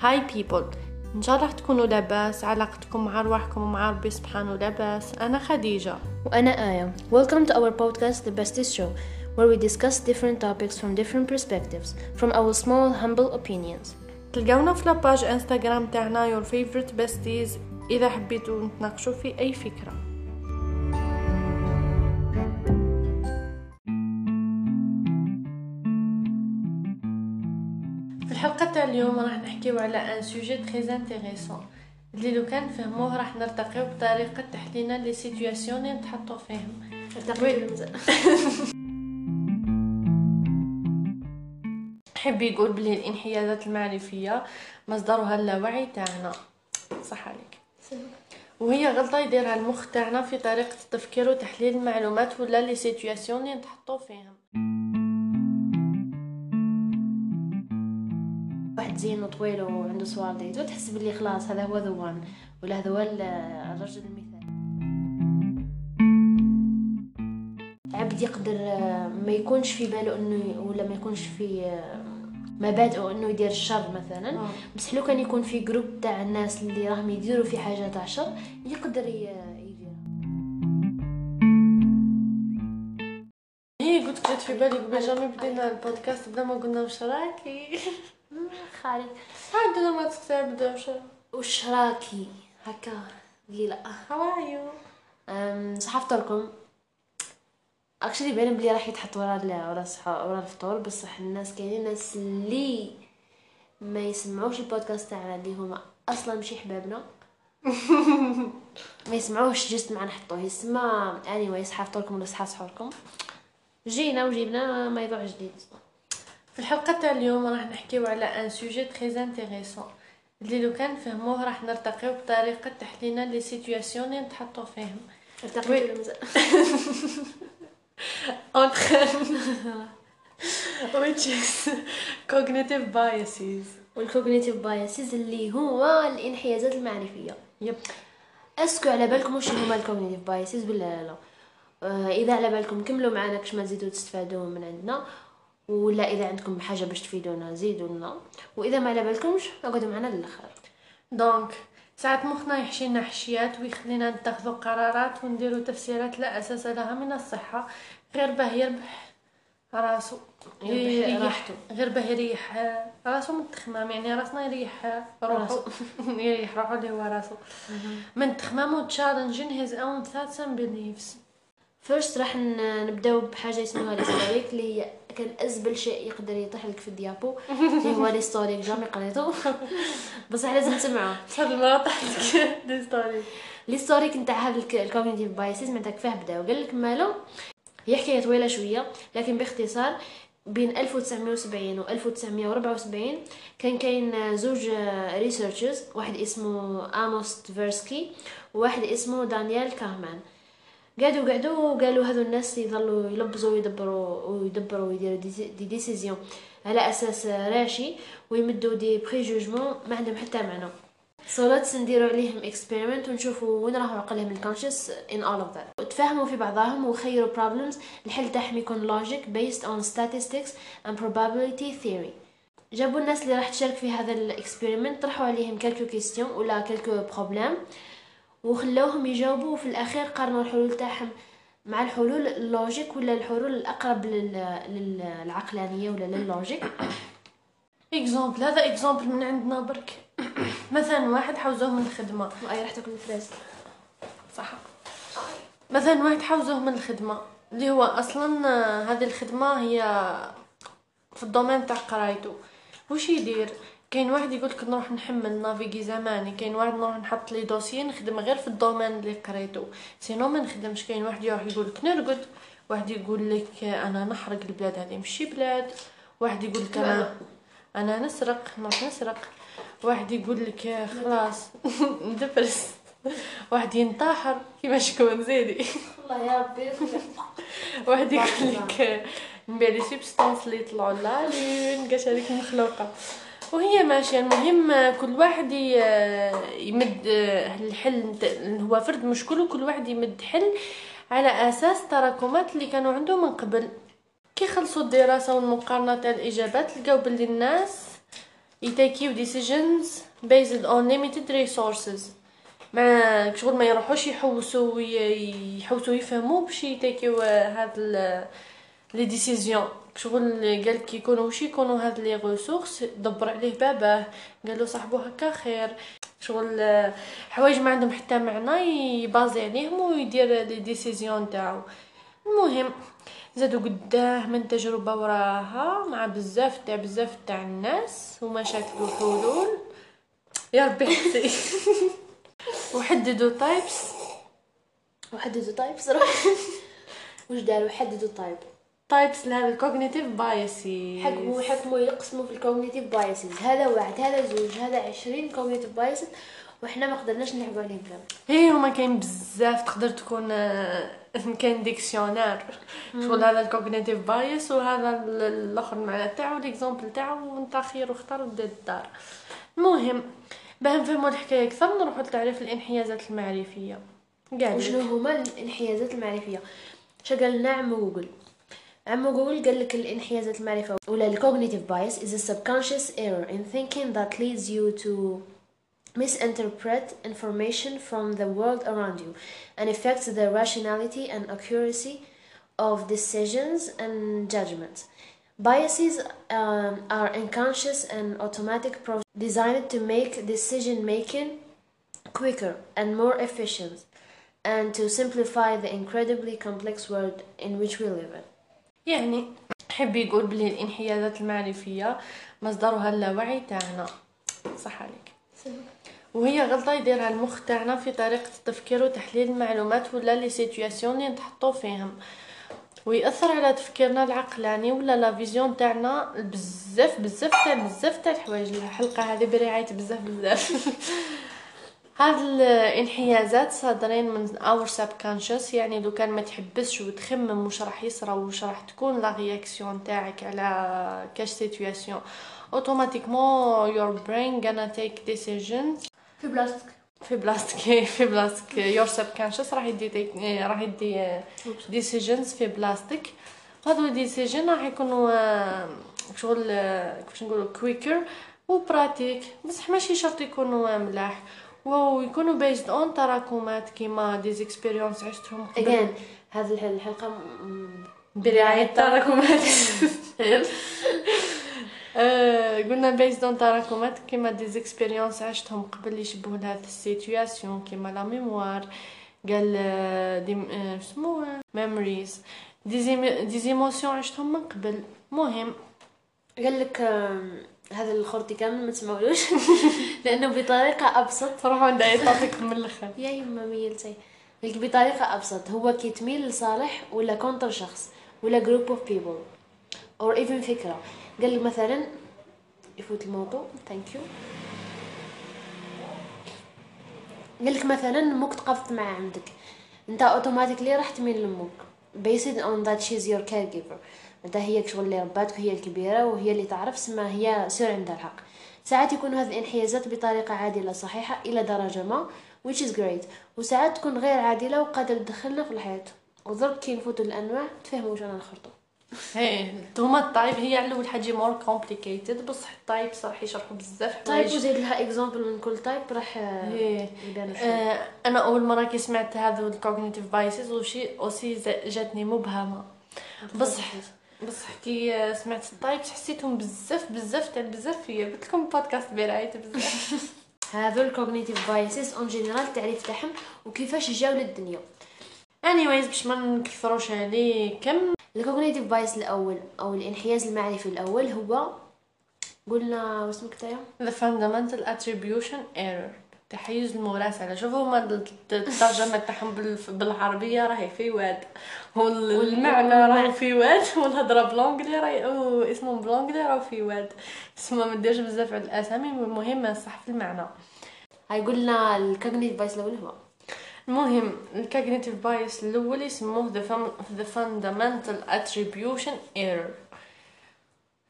Hi people ان شاء الله تكونوا لاباس علاقتكم مع ارواحكم ومع ربي سبحانه لاباس أنا خديجه وأنا آية. Welcome to our podcast, The Besties Show, where we discuss different topics from different perspectives, from our small, humble opinions. تلقونا في la page Instagram تاعنا your favorite besties اذا حبيتوا نتناقشوا في اي فكره تاع اليوم راح نحكيو على un sujet très intéressant اللي لو كان فهموه راح نرتقيو بطريقة تحليلنا les situations اللي نتحطوا فيهم حب يقول بلي الانحيازات المعرفية مصدرها اللاوعي تاعنا. صح عليك. وهي غلطة يديرها المخ تاعنا في طريقة التفكير وتحليل المعلومات ولا les situations اللي نتحطو فيهم. واحد زين وطويل وعنده صوار ديتو تحس بلي خلاص هذا هو the one ولا هذا هو ال- الرجل المثالي. عبد يقدر آه، ما يكونش في باله إنه ولا ما يكونش في آه، مبادئه إنه يدير الشر مثلا. آه. بس لو كان يكون في groupe تاع الناس اللي راهم يديروا في حاجة تاع شر يقدر يديرها. هي قلت جات في بالي قبل جامي بدينا البودكاست بلا ما قلنا وش راكي. خالي عندنا ما تستعبدوا وش وش راكي؟ هكا قيلة. هاو ار يو أم، صحفتلكم اكشلي باين بلي راح يتحط ورا ورا ورا الفطور بصح الناس كاينين ناس اللي ما يسمعوش البودكاست تاعنا اللي هما أصلا ماشي حبابنا ما يسمعوش جست معنا نحطوه يسمع اني واي صحفتلكم ولا صحة صحوركم جينا وجبنا موضوع جديد. في الحلقة تاع اليوم راح نحكيو على un sujet très intéressant اللي لو كان فهموه راح نرتقيو بطريقة تحليلنا les situations اللي نتحطو فيهم ارتقيت ولا مازال؟ Which is cognitive biases. وال cognitive biases اللي هو الانحيازات المعرفيه yep est-ce que على بالكم واش هما ال cognitive biases ولا لا؟ لا آه إذا على بالكم كملوا معنا كش ما تزيدوا تستفادوا من عندنا. ولا إذا عندكم حاجة باش تفيدونا زيدوا لنا وإذا ما على بالكمش اقعدوا معنا للاخر دونك ساعات مخنا يحشي لنا حشيات ويخلينا نتخذوا قرارات ونديروا تفسيرات لا أساس لها من الصحة غير باه يربح راسو. يريح-. غير باه يريح راسو من التخمام يعني راسنا يريح روحو. يريح روحو اللي هو راسو. من التخمام وتشالنجين هيز اون ثاتس اند بيليفز فيرست راح نبداو بحاجة اسمها الهيستوريك اللي هي كان ازبل شيء يقدر يطيح لك في الديابو. اللي هو الهيستوريك جامي قريته. بصح لازم تسمعوه هاد المرة طحتك دي ستوري الهيستوريك نتاع هاد الكوغنيتيف بايسز معناتها كيفاه بداو قال لك مالو هي حكايه طويلة شوية لكن باختصار بين 1970 و 1974 كان كاين زوج researchers واحد اسمه اموس تفيرسكي وواحد اسمه دانيال كارمان قعدوا قعدوا وقالوا هذو الناس يظلوا يلبزوا ويدبروا ويدبروا ويديروا des, des décisions على أساس راشي ويمدوا des préjugements ما عندهم حتى معنى. صولات نديروا عليهم experiment ونشوفوا وين راهو عقلهم ال conscious and all of that. وتفاهموا في بعضهم وخيروا problems الحل تاعهم يكون logic based on statistics and probability theory. جابوا الناس اللي راح تشارك في هذا ال experiment طرحوا عليهم quelques questions ولا quelques problèmes وخلوهم يجاوبوا وفي الأخير قارنوا الحلول تاعهم. مع الحلول ال logique ولا الحلول الأقرب لل- للعقلانية ولا لل logique؟ exemple هذا exemple من عندنا برك. مثلا واحد حوزوه من الخدمة. واي راح تاكل الفراس صح. مثلا واحد حوزوه من الخدمة. اللي هو أصلا آه، هذه الخدمة هي في ال domaine تاع قرايته. وش يدير؟ كاين واحد يقول لك نروح نحمل naviguer زماني كاين واحد نروح نحط les dossiers نخدم غير في ال domaine اللي قريته sinon ما نخدمش كاين واحد يروح يقول لك نرقد واحد يقول لك أنا نحرق البلاد هذه ماشي بلاد. واحد يقول لك أنا أنا نسرق نروح نسرق. واحد يقول لك خلاص ندبرس واحد ينتحر كيما شكون زيدي. الله يا ربي. واحد يقول لك نبيع لي سبستانس اللي يطلعوا لالين كاش هذيك مخلوقة. وهي ماشية. المهم كل واحد يمد الحل هو فرد مشكل وكل واحد يمد حل على أساس تراكمات اللي كانوا عنده من قبل. كي خلصوا الدراسة والمقارنه تاع الإجابات لقاو باللي الناس ي takeيو decisions based on limited resources. ما شغل ما يروحوش يحوسوا وي- يحوسوا يفهموا باش ي takeيو هاد les décisions شغل قال كي يكونوا وش يكونوا هاد les ressources دبر عليه باباه. قال له صاحبو هكا خير. شغل حوايج ما عندهم حتى معنى يبازي عليهم ويدير les décisions تاعو. المهم زادو قداه من تجربة وراها مع بزاف تاع بزاف تاع الناس ومشاكل وحلول يا ربي وحددوا types وحددوا types صراحة وش داروا؟ حددوا type types لهذا ال cognitive biases حكموا حكموا يقسموا في ال cognitive biases هذا واحد هذا زوج هذا عشرين cognitive biases وحنا ما قدرناش نلعبوا عليهم. كامل هي هما كاين بزاف. تقدر تكون آه، كاين dictionnaire شغل هذا ال cognitive bias وهذا ال- الآخر المعنى تاعو l'exemple تاعو وانت خير واختار ودير الدار المهم باه نفهموا الحكاية أكثر نروحوا لتعريف الانحيازات المعرفية. قال وشنو لك. هما الانحيازات المعرفية؟ شا قال لنا عمو جوجل عمو جوجل قال لك الانحيازات المعرفة ولا الكوجنيتيف بايس is a subconscious error in thinking that leads you to misinterpret information from the world around you and affects the rationality and accuracy of decisions and judgments. Biases um, are unconscious and automatic processes designed to make decision making quicker and more efficient and to simplify the incredibly complex world in which we live in. يعني حب يقول بلي الانحيازات المعرفية مصدرها اللاوعي تاعنا. صح عليك. وهي غلطة يديرها المخ تاعنا في طريقة التفكير وتحليل المعلومات ولا لي سيتوياسيون اللي نتحطو فيهم. ويأثر على تفكيرنا العقلاني ولا la vision تاعنا بزاف بزاف تاع بزاف تاع الحوايج. الحلقة هذه برعاية بزاف بزاف. هاد الانحيازات صادرين من our subconscious يعني لو كان ما تحبسش وتخمم واش راح يصرى واش راح تكون la réaction تاعك على كاش situation automatiquement your brain gonna take decisions. في بلاصتك. في بلاصتك في بلاصتك. your subconscious راح يدي take- راح يدي decisions في بلاصتك. هادو decisions راح يكونوا آه، شغل آه، كيفاش نقولوا quicker و pratique بصح ماشي شرط يكونوا ملاح. ويكونوا based on تراكمات كيما des expériences عشتهم قبل. again هذه الح- الحلقة م- برعاية تراكمات. آه، قلنا based on تراكمات كيما des expériences عشتهم قبل يشبهوا لهذا ال situation كيما la mémoire قال دي سمو ميموريز دي ايموسيون عشتهم من قبل. مهم. قال لك هذا الخرطي كامل ما تسمعولوش لأنه بطريقة أبسط. عندي أي توبيك من الأخر. يا يما ميلتي لك بطريقة أبسط. هو كي تميل لصالح ولا كونتر شخص ولا جروب اوف بيبل اور ايفن فكرة. قال لك مثلا يفوت الموضوع. ثانك يو قال لك مثلا أمك تقفت مع عندك. أنت automatically راح تميل لامك based on that she's your caregiver. انت هي شغل اللي رباتك هي الكبيرة وهي اللي تعرف سما هي sûr عندها الحق. ساعات يكون هذه الانحيازات بطريقة عادلة صحيحة إلى درجة ما which is great. وساعات تكون غير عادلة وقادره تدخلنا في الحياة. ودرك كي نفوتوا الأنواع تفهموا واش رانا نخرطوا هي هما ال types هي على اول حاجة more complicated بصح ال types صراحة يشرحوا بزاف حوايج. وزيد لها example من كل type راح آه،. يبان أنا أول مرة كي سمعت هذو ال cognitive biases وشي aussi جاتني مبهمة. بصح بصح كي آه، سمعت ال types حسيتهم بزاف بزاف تاع بزاف. فيا قلت لكم بودكاست برعايه بزاف. هذو ال cognitive biases en général التعريف تاعهم وكيفاش جاو للدنيا. anyways باش ما نكثروش عليكم ال cognitive bias الأول أو الانحياز المعرفي الأول هو قلنا واسمك تايا؟ The fundamental attribution error. تحيز المراسلة. شوفوا هما الترجمة تاعهم بالعربية راهي في واد والمعنى راهي في واد والهضرة ب l'anglais راهي أو اسمهم ب l'anglais راهو في واد اسمها ما ديرش بزاف على الأسامي المهم صح في المعنى. هاي قلنا ال cognitive bias الأول هو. المهم ال cognitive bias الأول يسموه the fundamental attribution error.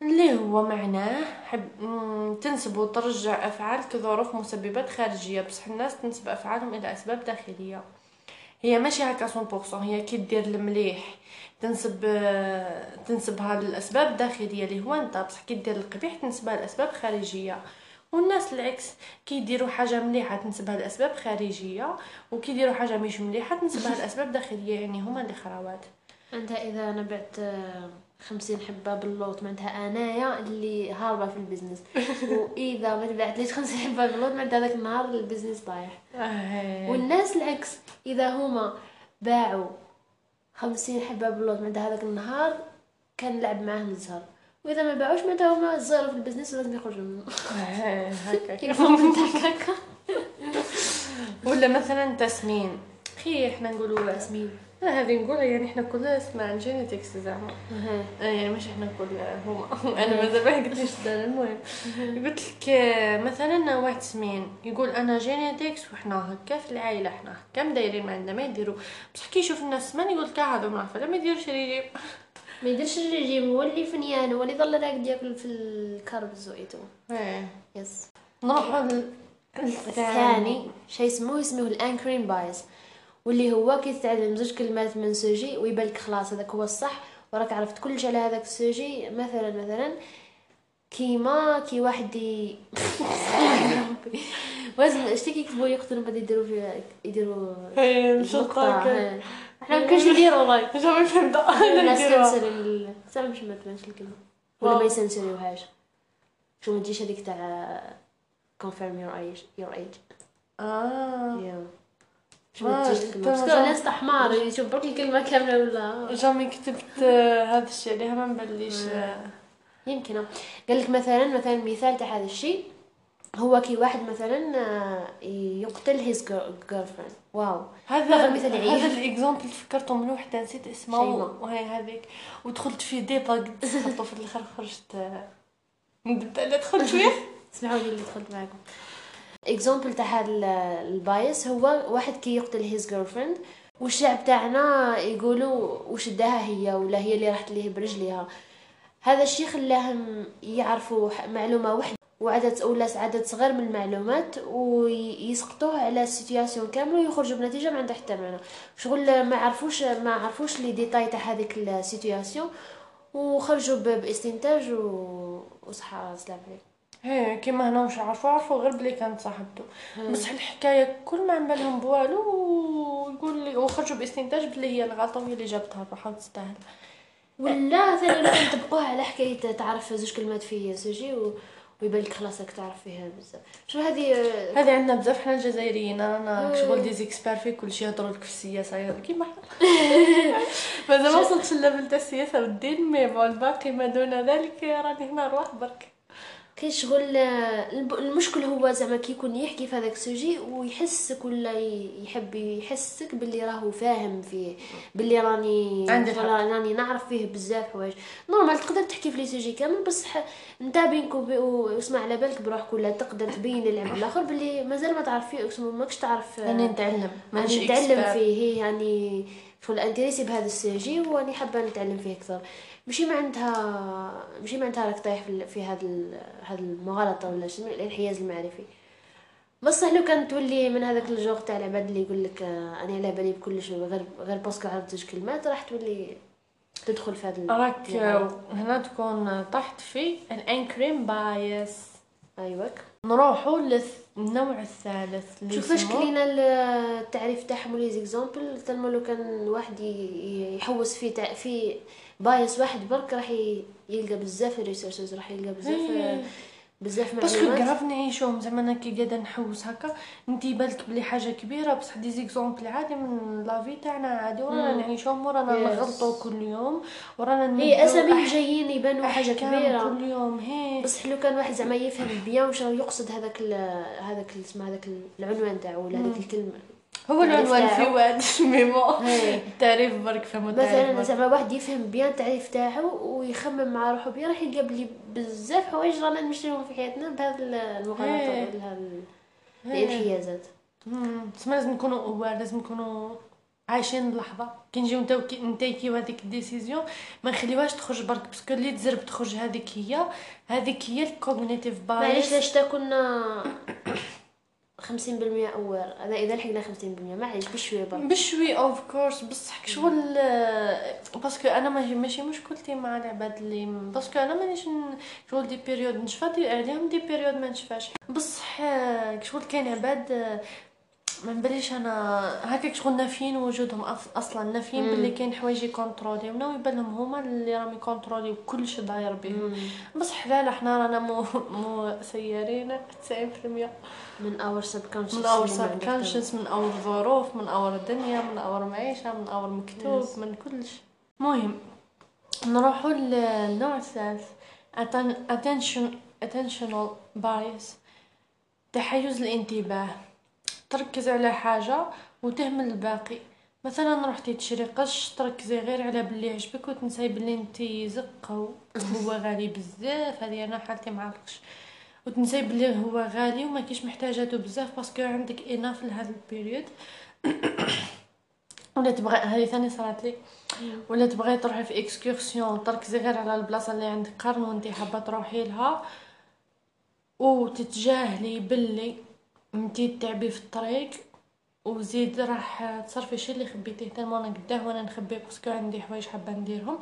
اللي هو معناه حب تنسب وترجع أفعال كظروف مسببات خارجية. بصح الناس تنسب أفعالهم إلى أسباب داخلية. هي ماشي هكا 100% هي كي دير المليح تنسب تنسبها للأسباب الداخلية اللي هو أنت. بصح كي دير القبيح تنسبها لأسباب خارجية. والناس العكس كي يديروا حاجة مليحة تنسبها لأسباب خارجية وكي يديروا حاجة مش مليحة تنسبها لأسباب داخلية. يعني هما اللي خراوات أنت إذا أنا بعت آه، خمسين حبة باللوط معناتها أنايا اللي هاربة في البزنس. وإذا ما تبعتليش خمسين حبة باللوط معناتها هذاك النهار البزنس طايح. آه. والناس العكس. إذا هما باعوا خمسين حبة باللوط معناتها هذاك النهار كان لعب معاهم الزهر. وإذا ما باعوش معناتها هما زاروا في البزنس ولازم يخرجوا منه. آه، هكا. ولا مثلا تسمين. خي إحنا نقولوا تسمين. لا هذه نقولها يعني إحنا كلنا اسمع جينيتكس زعما. آه، يعني مش إحنا كل هما. أنا مازال ما قلتليش ده المهم. قلت لك آه، مثلا واحد سمين يقول أنا جينيتكس وحنا هكا في العائلة إحنا هكا مدايرين ما عندنا ما يديروا. بصح كي يشوف الناس سمان يقول كاع هذو معرفه لا ما يديرش ريجيم ما يديرش الرجيم هو اللي فنيان هو اللي ظل راقد ياكل في الكربز وإيتو إيه. يس. نروح لل- الثاني شيء اسمه اسمه الانكرين بايس واللي هو كي تتعلم زوج كلمات من سوجي ويبالك خلاص هذاك هو الصح وراك عرفت كل على هذاك السوجي مثلا مثلا كيما كي واحد. وزن اشتي كي يكتبوا يقتلوا بعد يديروا في يديروا ها. إحنا ما كانش نديروا راك جامي فهمت أنا ال- صعب باش ما تبانش الكلمة. ولا ما يسنسروهاش شو ما تجيش هذيك تاع confirm your age your age. آه. يا الناس تاع حمار يشوف برك الكلمة كاملة ولا؟ جامي كتبت هذا الشيء عليها ما نبليش آه. يمكن. قال لك مثلا مثلا مثال تاع هذا الشيء. هو كي واحد مثلا آه، يقتل his girl- girlfriend. واو. هذا ناخذ مثال عيب. هذا الاكزامبل فكرته من وحدة نسيت اسمها. وهي هذيك. ودخلت في ديبا قد سقطت في الآخر خرجت ندمت على دخلت شوية. اسمعوا لي اللي دخلت معكم. example تاع هذا ال- ال bias هو واحد كي يقتل his girlfriend والشعب تاعنا يقولوا وش داها هي ولا هي اللي راحت ليه برجليها. هذا الشيء خلاهم يعرفوا معلومة واحدة وعدد ولا عدد صغير من المعلومات ويسقطوها على ال situation كاملة ويخرجوا بنتيجة ما عندها حتى معنى. شغل ما عرفوش ما عرفوش les détails تاع هذيك ال situation وخرجوا بإستنتاج و... وصحة سلام عليك هي كيما هنا واش عرفوا عرفوا غير بلي كانت صاحبته بصح الحكاية كل ما عن بالهم بوالو ويقول لي وخرجوا باستنتاج بلي هي الغلطة وهي اللي جابتها الروحه وتستاهل. ولا ثاني لو نطبقوها على حكاية تعرف زوج كلمات في sujet و... ويبان لك خلاص راك تعرف فيها بزاف. شو هذه؟ هذه عندنا بزاف حنا الجزائريين أنا مم. شغل دي زيكسبير في كل شيء يهضروا لك في السياسة كيما مازال ما وصلتش ال level تاع السياسة والدين mais bon الباقي ما دون ذلك راني هنا نروح برك. كاين شغل المشكل هو زعما كي يكون يحكي في هذاك ال sujet ويحسك ولا يحب يحسك باللي راهو فاهم فيه باللي راني. راني نعرف فيه بزاف حوايج. normal تقدر تحكي في les sujets كامل بصح انت بينك واسمع على بالك بروحك ولا تقدر تبين للعبد الآخر باللي مازال ما تعرف فيه ماكش تعرف راني نتعلم راني نتعلم فيه. يعني شغل intéressé بهذا ال sujet وأني حابة نتعلم فيه أكثر. ماشي معناتها ماشي معناتها راك طايح في, في هذا هذا المغالطة ولا شنو الانحياز المعرفي. بصح لو كان تولي من هذاك الجوغ تاع العباد اللي يقول لك آه، أنا على بالي بكل شيء غير غير parce que عرفت زوج كلمات راح تولي تدخل في هذا راك. هنا تكون طحت في الانكريم بايس أيوك. نروحوا للنوع الثالث اللي شوف اش كلينا التعريف تاعهم لي زيكزامبل تلما لو كان واحد يحوس في تع... في بايس واحد برك راح يلقى بزاف ريسيرشز راح يلقى بزاف إيه. بزاف باسكو معلومات كراف نعيشوهم زعما أنا كي قاعدة نحوس هكا انت بالك بلي حاجة كبيرة بصح دي زيكزومبل عادي من لافي تاعنا عادي ورانا مم. نعيشوهم ورانا. نغلطوا كل يوم ورانا هي نبدو أسامي أح- جايين يبانوا حاجة كبيرة كل يوم هي بصح لو كان واحد زعما يفهم bien واش يقصد هذاك هذاك اسمه هذاك العنوان تاعو ولا هذيك الكلمة هو العنوان التعريف في واحد mémo. التعريف برك فهموا مثلا زعما واحد يفهم bien التعريف تاعو ويخمم مع روحو bien راح يلقى بلي بزاف حوايج رانا نمشيوهم في حياتنا بهذا المغالطه إيه. ولا إيه. الانحيازات مم. تسمى لازم نكونوا aware لازم نكونوا عايشين اللحظه كي نجيو نتاو كي نتايكيو هذيك الديسيزيون ما نخليوهاش تخرج برك باسكو اللي تزرب تخرج هذيك هي هذيك هي الكوغنيتيف معليش بايس لاش تا كنا 50% أو هذا إذا لحقنا 50% معليش بشويه برك بشوي اوف كورس بصح شغل باسكو أنا ماشي ماشي مشكلتي مع العباد اللي باسكو أنا مانيش شغل دي بيريود نشفى عليهم دي بيريود ما نشفاش بصح شغل كاين عباد ما نبليش أنا هكاك شغل نافيين وجودهم أصلا نافيين. باللي كاين حوايج يكونتروليونا ويبان لهم هما اللي راهم يكونتروليو كلشي داير بهم بصح لا لا حنا رانا مو مو سيارين 90% من our subconscious من our subconscious من our ظروف من our الدنيا من our معيشة من our مكتوب Yes. من كلش. مهم. نروحوا للنوع الثالث. attention attentional bias. تحيز الانتباه. تركز على حاجة وتهمل الباقي. مثلا رحتي تشري قش تركزي غير على بلي عجبك وتنساي بلي انتي زق هو غالي بزاف هذه أنا حالتي مع القش. وتنساي بلي هو غالي وما كيش محتاجاته بزاف parce que عندك اناف لهذا ال période ولا تبغى هذه ثاني صارت لي. ولا تبغي تروحي في excursion تركزي غير على البلاصة اللي عندك قرن وانتي حابة تروحي لها. وتتجاهلي باللي انتي تعبي في الطريق وزيد راح تصرفي شي اللي خبيتيه tellement أنا قداه وأنا نخبيه parce que عندي حوايج حابة نديرهم.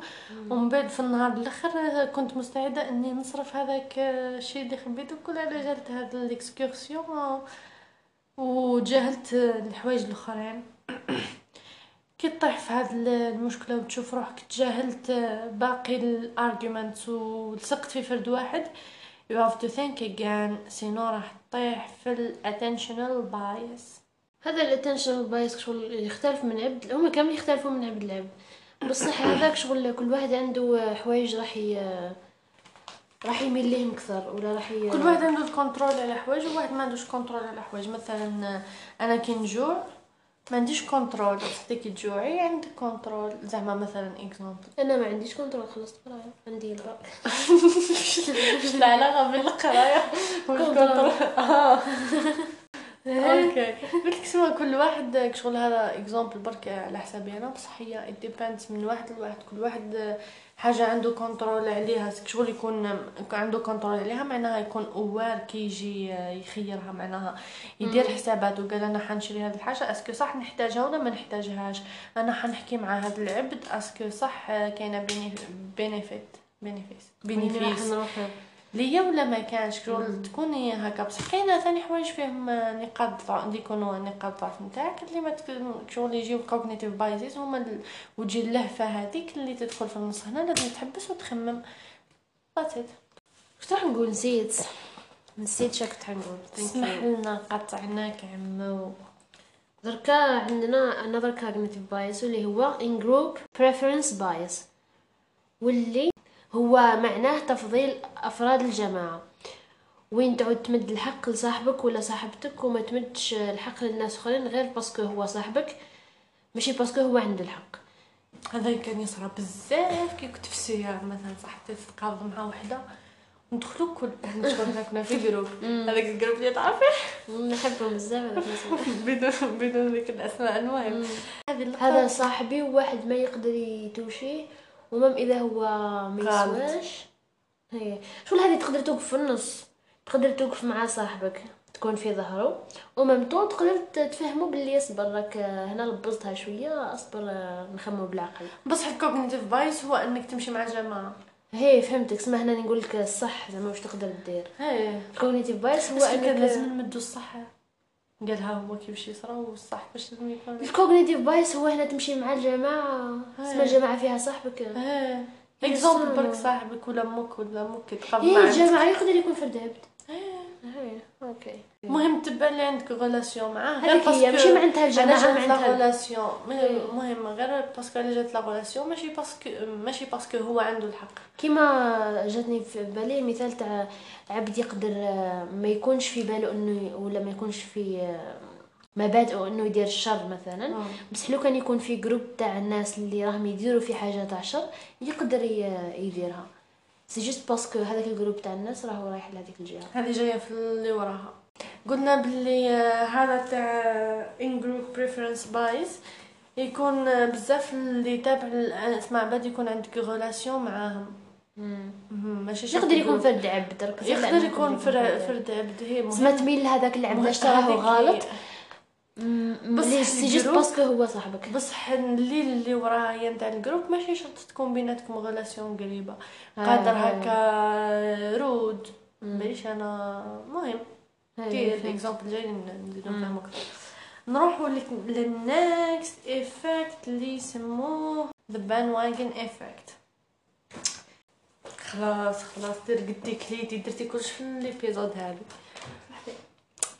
ومن بعد في النهار الأخر كنت مستعدة إني نصرف هذاك الشيء اللي خبيته كل على جالت هاد ال excursion وجاهلت الحوايج الأخرين. كي تطيح في هاد المشكلة وتشوف روحك تجاهلت باقي ال arguments ولصقت في فرد واحد. You have to think again sinon راح تطيح في ال attentional bias هذا ال attention bias شغل يختلف من عبد هما كامل يختلفوا من عبد العبد بصح هذاك شغل كل واحد عنده حوايج راح ي... راح يميل ليهم أكثر ولا راح ي... كل واحد عنده ال control على حوايج وواحد ما عندوش control على حوايج. مثلا أنا كي نجوع ما عنديش control بصح كي تجوعي عندك control زعما مثلا example أنا ما عنديش control خلصت قرايه عندي الباك واش العلاقة بين القرايه وال control آه. okay. قلت لك سوا كل واحد شغل هذا example برك على حسابي أنا. بصح هي depends من واحد لواحد. كل واحد حاجة عنده control عليها شغل يكون عنده control عليها معناها يكون aware كي يجي يخيرها معناها يدير حساباته قال أنا حنشري هذه الحاجة est-ce que صح نحتاجها ولا ما نحتاجهاش؟ أنا حنحكي مع هذا العبد est-ce que صح كاينة benefit راح bénéfice ليا ولا ما كانش شغل تكون هي هكا بصح كاينة ثاني حوايج فيهم نقاط ضعف اللي يكونوا نقاط ضعف نتاعك اللي ما شغل يجيو cognitive biases هما ال- وتجي اللهفة هذيك اللي تدخل في النص. هنا لازم تحبس وتخمم. that's it كنت راح نقول؟ نسيت. نسيت شا كنت اسمح you. لنا قطعناك عمو دركا عندنا another cognitive bias واللي هو in group preference bias واللي هو معناه تفضيل أفراد الجماعة. وين تعود تمد الحق لصاحبك ولا صاحبتك وما تمدش الحق للناس أخرين غير parce que هو صاحبك ماشي parce que هو عنده الحق. هذا كان يصرى بزاف. كي كنت في السيارة مثلا صاحبتي تتقابض مع وحدة ندخلو كل شغل كنا في groupe هذاك ال groupe اللي تعرفي نحبهم بزاف. بدون بدون ذيك الأسماء المهم. هذا صاحبي وواحد ما يقدر يتوشيه و même إذا هو ما. يسواش هي. شغل هذه تقدر توقف في النص؟ تقدر توقف مع صاحبك تكون في ظهره. و même temps تقدر تفهمه باللي أصبر راك هنا لبزتها شوية أصبر نخمو بالعقل. بصح ال cognitive bias هو إنك تمشي مع جماعة. هي فهمتك. اسمع هنا نقول لك الصح زعما واش تقدر دير هي. ال cognitive bias هو انك إنك لازم نمدو الصح. قالها هو كيفاش يصرى والصح باش لازم يكون ال cognitive bias هو هنا تمشي مع الجماعة. اسمع الجماعه فيها صاحبك. exemple الصح. برك صاحبك ولا أمك ولا أمك تقابل هي معك الجماعة يقدر يكون فرد عبد. إيه. OK المهم تبع اللي عندك relation معاه هذيك هي ماشي معناتها الجماعة أنا جات لا معناتها relation إيه. المهم غير parce que اللي جات la relation ماشي parce que ماشي parce que هو عنده الحق. كيما جاتني في بالي مثال تاع عبد يقدر آه، ما يكونش في باله إنه ولا ما يكونش في آه، مبادئه إنه يدير الشر مثلا. بس لو كان يكون في groupe تاع الناس اللي راهم يديروا في حاجة تاع شر يقدر يديرها. c'est juste parce que هذاك ال groupe تاع الناس راهو رايح لهذيك الجهة. هذه جاية في اللي وراها. قلنا باللي آه، هذا تاع in group preference bias يكون آه، بزاف اللي تابع ال- اسمع بعد يكون عندك relation معاهم. ماشي يقدر يكون. فرد عبد يقدر يكون فرد عبد. هي تسمى تميل لهذاك العبد هذيك هي. غلط بصح بس c'est juste parce que هو صاحبك. بصح اللي اللي وراها هي نتاع ال groupe ماشي شرط تكون بيناتكم relation قريبة. آه، قادر آه. هكا رود. مانيش أنا مهم هاي، كي. ال example الجاي نزيدو نفهمو أكثر نروحو لل next effect اللي يسموه the bandwagon effect خلاص خلاص دير قدي كليتي درتي كلش في ال épisode هذا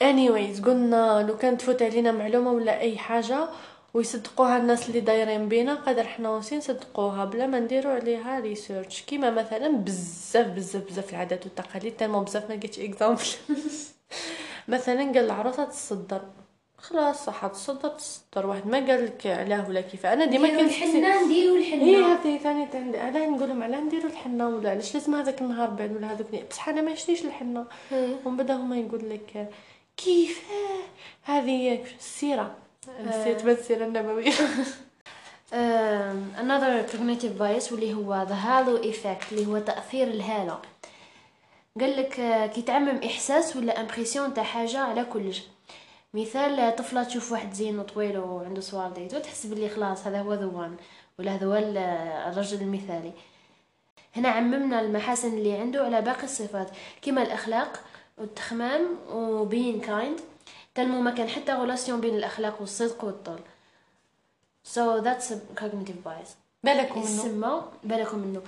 anyways قلنا لو كان تفوت علينا معلومة ولا أي حاجة ويصدقوها الناس اللي دايرين بينا قادر حنا aussi نصدقوها بلا ما نديرو عليها research كيما مثلا بزاف بزاف بزاف العادات والتقاليد tellement بزاف ما لقيتش example مثلا قال العروسة تصدر. خلاص صح تصدر تصدر. واحد ما قال لك علاه ولا كيف. أنا ديما كنحس الحنه نديرو هي الحنه هذه ثاني علاه نقول لهم علاه نديرو الحنه ولا علاش؟ لازم هذاك النهار بعد ولا هذوك بصح أنا ما شريش الحنه. ومن بعد هما يقول لك كيف هذه السيرة. نسيت بس السيرة النبوية. Um, another cognitive bias واللي هو the halo effect اللي هو تأثير الهالة. قال لك آه، كي تعمم إحساس ولا impression تاع حاجة على كلش مثال آه، طفلة تشوف واحد زين وطويل وعنده صوار ديتو تحس باللي خلاص هذا هو the one ولا هذا هو ال- الرجل المثالي. هنا عممنا المحاسن اللي عنده على باقي الصفات. كما الأخلاق والتخمام و being kind. tellement ما كان حتى relation بين الأخلاق والصدق والطول So that's a cognitive bias. بالكم منه. يسمى بالكم منه.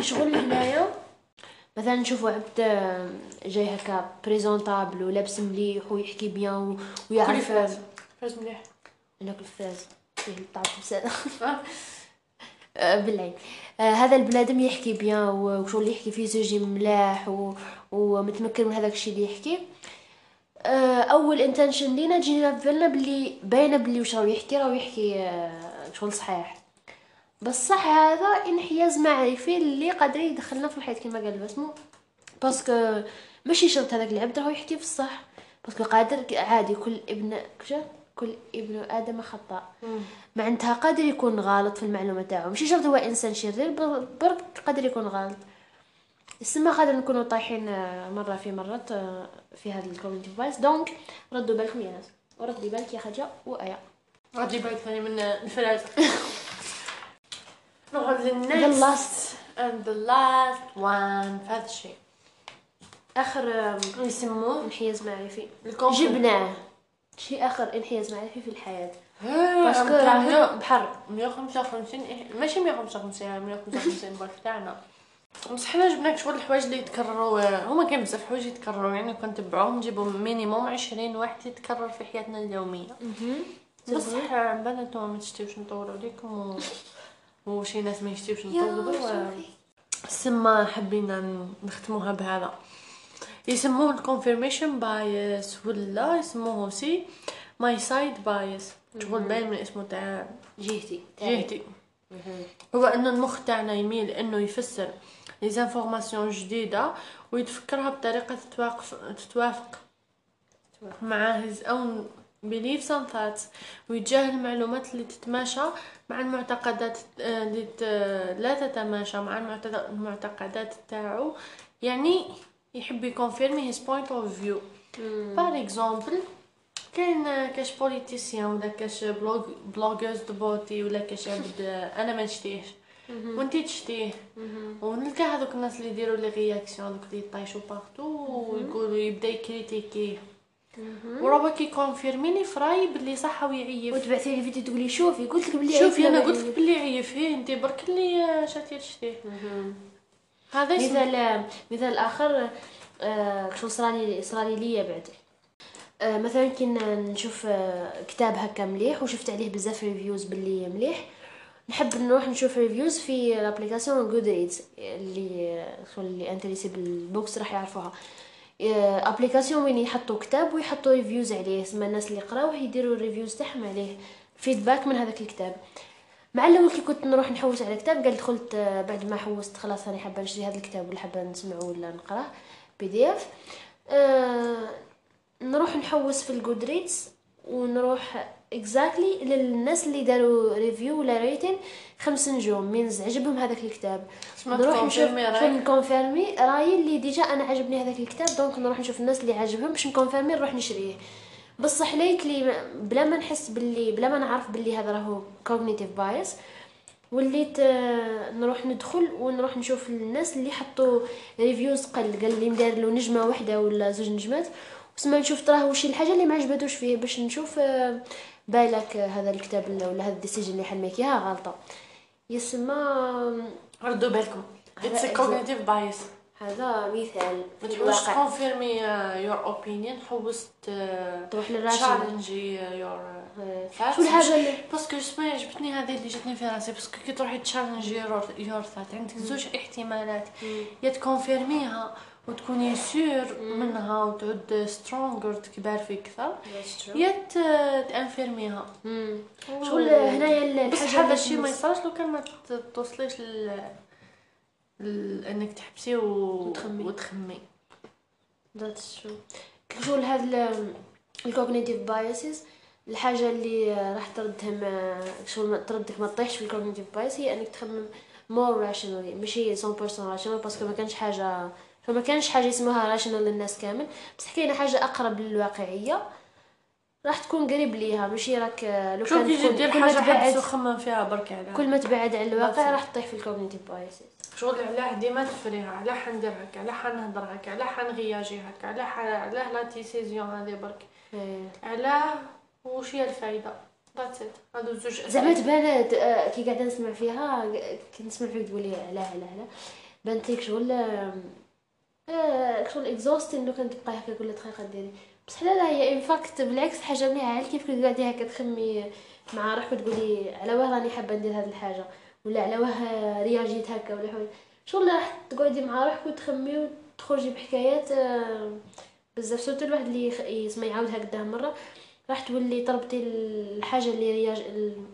شغل هنايا مثلا نشوفوا عبد جاي هكا présentable ولابس مليح ويحكي bien ويعرف فاز فاز مليح. هناك الفاز. فيه الطعم بزاف بالعين آه، هذا البنادم يحكي bien وشغل يحكي فيه زوجي ملاح و... ومتمكن من هذاك الشيء اللي يحكي. آه، أول intention لينا تجينا في بالنا بلي باينة بلي واش راهو يحكي راهو يحكي آه، شغل صحيح. بصح هذا انحياز معرفي اللي قادر يدخلنا في الحيط كما قال بسمو parce que ماشي شرط هذاك العبد راهو يحكي في الصح. parce que قادر عادي كل ابن كشا كل ابن آدم خطاء. معناتها قادر يكون غلط في المعلومة تاعو ماشي شرط هو إنسان شرير بر- برك قادر يكون غلط السما قادر نكونوا طايحين آه، مرة في مرات آه، في هذا ال cognitive bias donc ردوا بالكم يا ناس. وردي بالك يا خجا وأيا. غادي بالك ثاني من الفراز نروح The للنكست last. and the last one. الشيء. آخر يسموه. انحياز معرفي الكونفرم- جبناه. شيء آخر انحياز معرفي في الحياة. باسكو راه بحر. 155 إيه، ماشي 155 155 برك تاعنا. بصح حنا جبناك شغل الحوايج اللي يتكرروا هما كاين بزاف حوايج يتكرروا يعني كنت نتبعوهم نجيبوا مينيموم 20 واحد يتكرر في حياتنا اليومية. بصح نتوما ما تشتيوش نطولوا عليكم و... وشي ناس ما يشتيوش نطولوا. سما حبينا نختموها بهذا. يسموه ال confirmation bias ولا يسموه c'est my side bias شغل باين من اسمه تاع جهتي. جهتي. هو إنه المخ تاعنا يميل إنه يفسر les informations جديدة ويتفكرها بطريقة تتوافق تتوافق مع his own beliefs and thoughts. ويتجاهل المعلومات اللي تتماشى مع المعتقدات آه، اللي ت- لا تتماشى مع المعتقدات تاعو. يعني يحب ي confirmer his point of view. par exemple كاين كاش politicien ولا كاش blog- bloggers de beauté ولا كاش عبد أنا ما نشتيهش وانتي تشتيه. ونلقى هذوك الناس اللي يديروا les réactions هذوك اللي يطيشوا partout ويقولوا يبدا يكريتيكيه وراه كي كونفيرميني فراي باللي صح ويعيف وتبعثي لي فيديو تقولي شوفي قلت لك بلي شوفي أنا قلت لك باللي عيف انت برك اللي شاتيه تشتيه. هذا اسم مثال مثال آخر آه، شو صرالي صرالي ليا بعد. آه، مثلا كي نشوف آه، كتاب هكا مليح وشفت عليه بزاف reviews باللي مليح. نحب نروح نشوف ريفيوز في l'application Goodreads اللي اللي intéressés بال books راح يعرفوها. application وين يحطوا كتاب ويحطوا reviews عليه. اسمها الناس اللي قراوه يديروا ال reviews تاعهم عليه. feedback من هذاك الكتاب. مع الأول كي كنت نروح نحوس على كتاب قال دخلت آه، بعد ما حوست خلاص أنا حابة نشري هذا الكتاب ولا حابه نسمعه ولا نقرأه PDF. آه نروح نحوس في ال Goodreads ونروح exactly للناس اللي داروا review ولا rating خمس نجوم means عجبهم هذاك الكتاب. نروح نشوف شوف نكونفيرمي؟ رايي اللي déjà أنا عجبني هذاك الكتاب donc نروح نشوف الناس اللي عجبهم باش نكونفيرمي نروح نشريه. بصح ليت لي بلا ما نحس باللي بلا ما نعرف باللي هذا راهو cognitive bias وليت آه، نروح ندخل ونروح نشوف الناس اللي حطوا reviews قل قال لي مدار له نجمة واحدة ولا زوج نجمات وسما نشوف تراه وش الحاجة اللي ما عجبتوش فيه باش نشوف آه، بالك هذا الكتاب ولا هذا الديسيجن اللي حنميكيها غلطه يسمى ردوا بالكم. اتس كوغنيتيف بايس هذا مثال ما تحوش كونفيرمي يور اوبينيون حوست تروح للراشد. تشالنجي يور شو الحاجة اللي باسكو اسمعي عجبتني هذه اللي جاتني في راسي. باسكو كي تروحي تشالنجي يور ثات عندك زوج احتمالات. يا تكونفيرميها وتكوني سور منها وتعود سترونغر تكبر في أكثر يا تأنفيرميها. شغل هنايا بس هذا الشيء ما يصيرش لو كان ما توصليش. انك تحبسي و... وتخمي. وتخمي. That's true شغل هاد ال cognitive biases الحاجة اللي راح تردهم شغل تردك ما تطيحش في ال cognitive bias هي انك تخمم more rationally ماشي 100% rational parce que ما كانش حاجة فما كانش حاجة اسمها rational للناس كامل. بس حكينا حاجة أقرب للواقعية. راح تكون قريب ليها. ماشي راك لو كان تكون كل ما تبعد فيها برك عليها كل ما تبعد على الواقع. راح تطيح في ال cognitive biases شغل علاه ديما تفريها علاه حندير هكا علاه حنهضر هكا علاه حنغياجي هكا علاه علاه la décision هذه برك. علاه وش هي الفايدة؟ That's it هادو زوج زعما آه، كي قاعدة نسمع فيها كي نسمع فيك تقولي علاه علاه علاه بانت لك شغل آه، شغل exhausting لو كان تبقاي هكا كل دقيقة ديري. بصح لا لا هي in fact بالعكس حاجة مليحه كيف كنت قاعدة هكا تخمي مع روحك وتقولي على واه راني حابة ندير هذه الحاجة. ولا على واه رياجيت هكا ولا حاجة شغل راح تقعدي مع روحك وتخمي وتخرجي بحكايات آه، بزاف surtout الواحد اللي يسمع يعاودها قدام مرة. راح تولي طلبتي الحاجة اللي رياج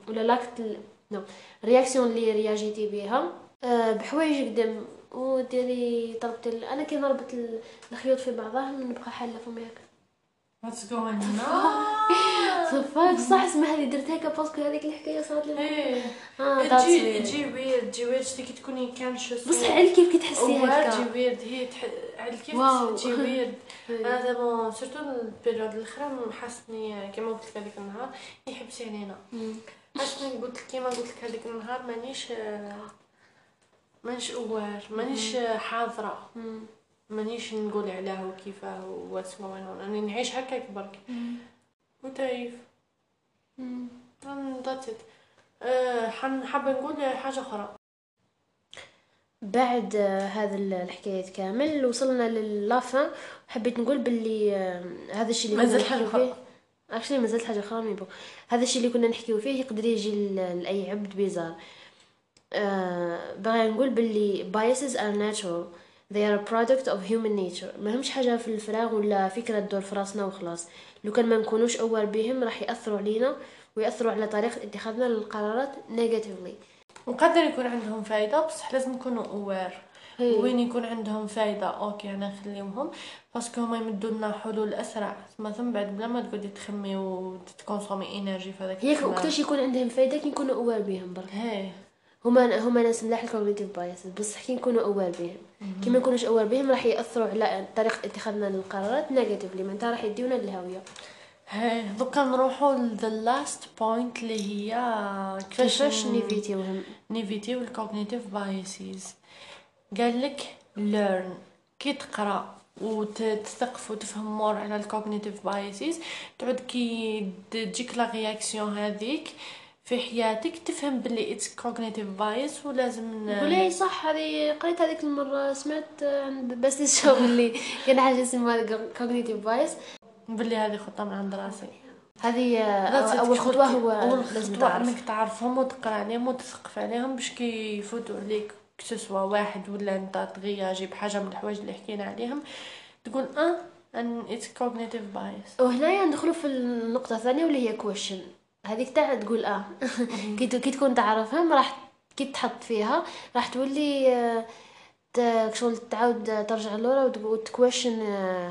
ولا l'acte نو الرياكسيون اللي رياجيتي بها آه، بحوايج قدام. وديري ال- أنا كي نربط ال- الخيوط في بعضهم نبقى حالة فمي هكا What's going on? صفاك صح اسمها هذه درت هكا باسكو هذيك الحكاية صارت لي إيه. تجي تجي ويرد تجي ويرد تجي تكوني كانشس بصح على كيف كي تحسي هكا تجي ويرد هي تح... على كيف. تجي ويرد أنا دابا سيرتو البيريود الأخرى حاسني كيما قلت لك هذيك النهار يحبس علينا. حاسني قلت لك كيما قلت لك هذيك النهار مانيش مانيش aware مانيش حاضرة. مم. مانيش نقول علاه وكيفاه what's going on راني نعيش هكاك برك. وتايف مم. That's it حابة نقول حاجة أخرى؟ بعد آه، هذا ال- الحكايات كامل وصلنا ل la fin حبيت نقول باللي آه، هذا الشيء اللي مازال أخرى. فيه. Actually مازالت حاجة أخرى mais bon هذا الشيء اللي كنا نحكيو فيه يقدر يجي لأي عبد bizarre. آه باغي نقول باللي biases are natural. They are a product of human nature. ما همش حاجة في الفراغ ولا فكرة تدور في راسنا وخلاص. لو كان ما نكونوش aware بهم راح يأثروا علينا ويأثروا على طريقة اتخاذنا للقرارات negatively. وقدر يكون عندهم فايدة بصح لازم نكونوا aware هي. وين يكون عندهم فايدة؟ Okay أنا نخليهم parce que هما يمدوا لنا حلول أسرع. مثلا بعد بلا ما تقعدي تخمي وتكونسومي energy في هذاك الزمان. وقتاش يكون عندهم فايدة؟ كي نكونوا aware بهم برك. هي هما هما ناس ملاح ال cognitive biases بصح كي نكونوا aware بهم. كي ما نكونوش aware بهم راح يأثروا على طريقة اتخاذنا للقرارات negatively معناتها راح يديونا للهاويه دوكا نروحوا ل the last point اللي هي كيفاش نيفيتيوهم؟ نيفيتيو الكوغنيتيف بايسيز قال لك ليرن كي تقرأ وتثقف وتفهم مور على الكوغنيتيف بايسيز تعود كي تجيك لا رياكسيون هذيك. في حياتك تفهم باللي اتس كوغنيتيف بايس ولازم ولا صح هذه قريت هذيك المرة سمعت عند بس الشو اللي كان حاجة اسمها كوغنيتيف بايس باللي هذه خطة من عند راسي. هذه. أول خطوة هو أول خطوة أنك تعرفهم وتقرا عليهم وتثقف عليهم باش كي يفوتوا عليك que ce soit واحد ولا أنت تغياجي بحاجة من الحوايج اللي حكينا عليهم تقول آه أن it's cognitive bias وهنايا ندخلوا في النقطة الثانية واللي هي question هذيك تاع تقول آه. كي كي تكون تعرفهم راح كي تحط فيها راح تولي آه، ت- شغل تعاود ترجع لورا وت question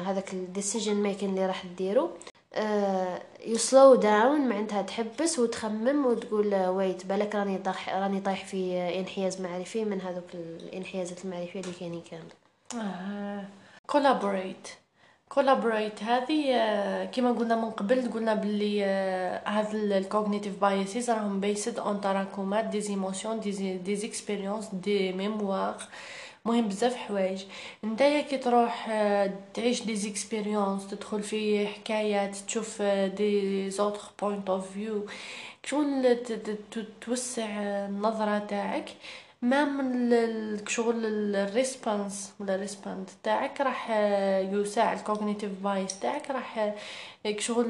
هذاك ال decision making اللي راح ديرو you slow down معناتها تحبس وتخمم وتقول wait بالك راني طايح راني طايح في انحياز معرفي من هذوك الانحيازات المعرفية اللي كاينين كامل. collaborate collaborate هذه آه، كيما قلنا من قبل قلنا باللي آه، هذا ال cognitive biases راهم based on تراكمات des émotions des des expériences des mémoires مهم بزاف حوايج. نتايا كي تروح آه، تعيش des expériences تدخل في حكايات تشوف des autres point of view شغل توسع النظرة تاعك. ما من شغل ال response ولا ال respond تاعك راح يوسع ال cognitive bias تاعك راح شغل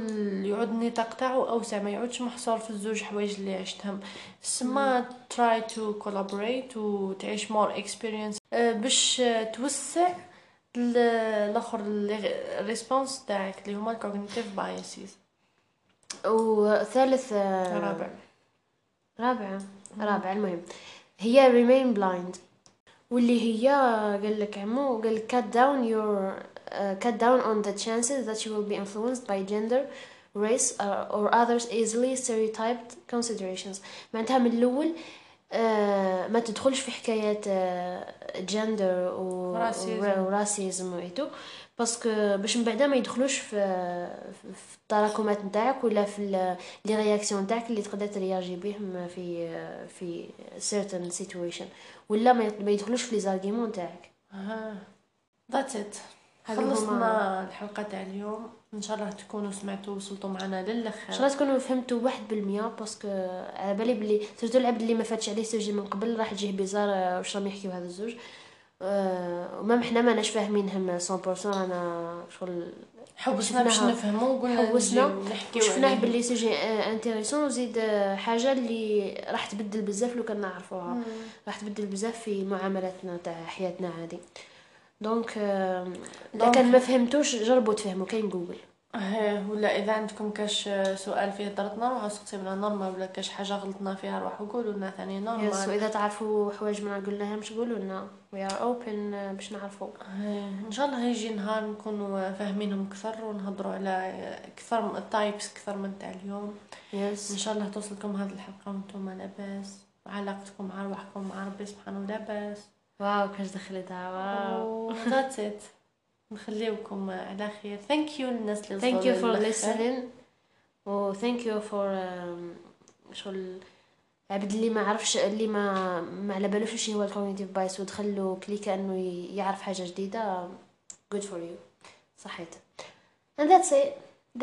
يعود النطاق تاعو اوسع ما يعودش محصور في الزوج حوايج اللي عشتهم. سما try to collaborate وتعيش more experience باش توسع الآخر ال response تاعك اللي هما ال cognitive bias ز وثالث رابع. رابع رابع. المهم. هي remain blind واللي هي قال لك عمو قال لك cut down your uh, cut down on the chances that you will be influenced by gender race or, or others easily stereotyped considerations معناتها من الاول uh, ما تدخلش في حكايات gender uh, وراسيزم وإيتو باسكو باش من بعد ما يدخلوش في في التراكمات نتاعك ولا في les réactions نتاعك اللي تقدر ترياجي بهم في في certain situation ولا ما يدخلوش في les arguments نتاعك. that's it خلصنا الحلقة تاع اليوم. إن شاء الله تكونوا سمعتوا وصلتوا معنا للآخر. إن شاء الله تكونوا فهمتوا واحد بالمية parce que على بالي بلي surtout العبد اللي ما فاتش عليه sujet من قبل راح تجيه bizarre واش راهم يحكيو هذا الزوج. أه و même حنا ماناش فاهمينهم 100% أنا شغل حوسنا باش نفهمو وقلنا حوسنا شفناه باللي sujet intéressant وزيد حاجة اللي راح تبدل بزاف لو كان نعرفوها. راح تبدل بزاف في معاملاتنا تاع حياتنا عادي. donc اذا كان ما فهمتوش جربوا تفهموا كاين جوجل. آه ولا إذا عندكم كاش سؤال فيه درتنا روحوا سقسيونا normal ولا كاش حاجة غلطنا فيها روحوا قولوا لنا ثاني normal yes وإذا تعرفوا حوايج ما قلناهمش قولوا لنا. we are open باش نعرفوا. إن شاء الله يجي نهار نكونوا فاهمينهم أكثر ونهضروا على أكثر types أكثر من تاع اليوم. yes إن شاء الله توصلكم هذه الحلقة وأنتم لاباس وعلاقتكم مع روحكم مع ربي سبحانه لاباس wow كاش دخلتها wow. that's it نخليوكم على خير. thank you للناس اللي thank you for listening. و thank you for شغل العبد اللي ما عرفش اللي ما ما على بالوش وش هو ال cognitive bias ودخل له كليكه انه يعرف حاجة جديدة. Good for you. صحيت. And that's it.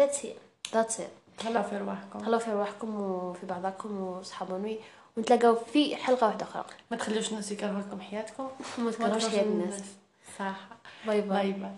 That's it. That's it. هلا في رواحكم. هلا في رواحكم وفي بعضكم وصحابوني ونتلاقاو في حلقة واحدة أخرى. ما تخليوش الناس يكرهوا لكم حياتكم. ما تكرهوش حياة الناس. صح. bye bye. bye bye.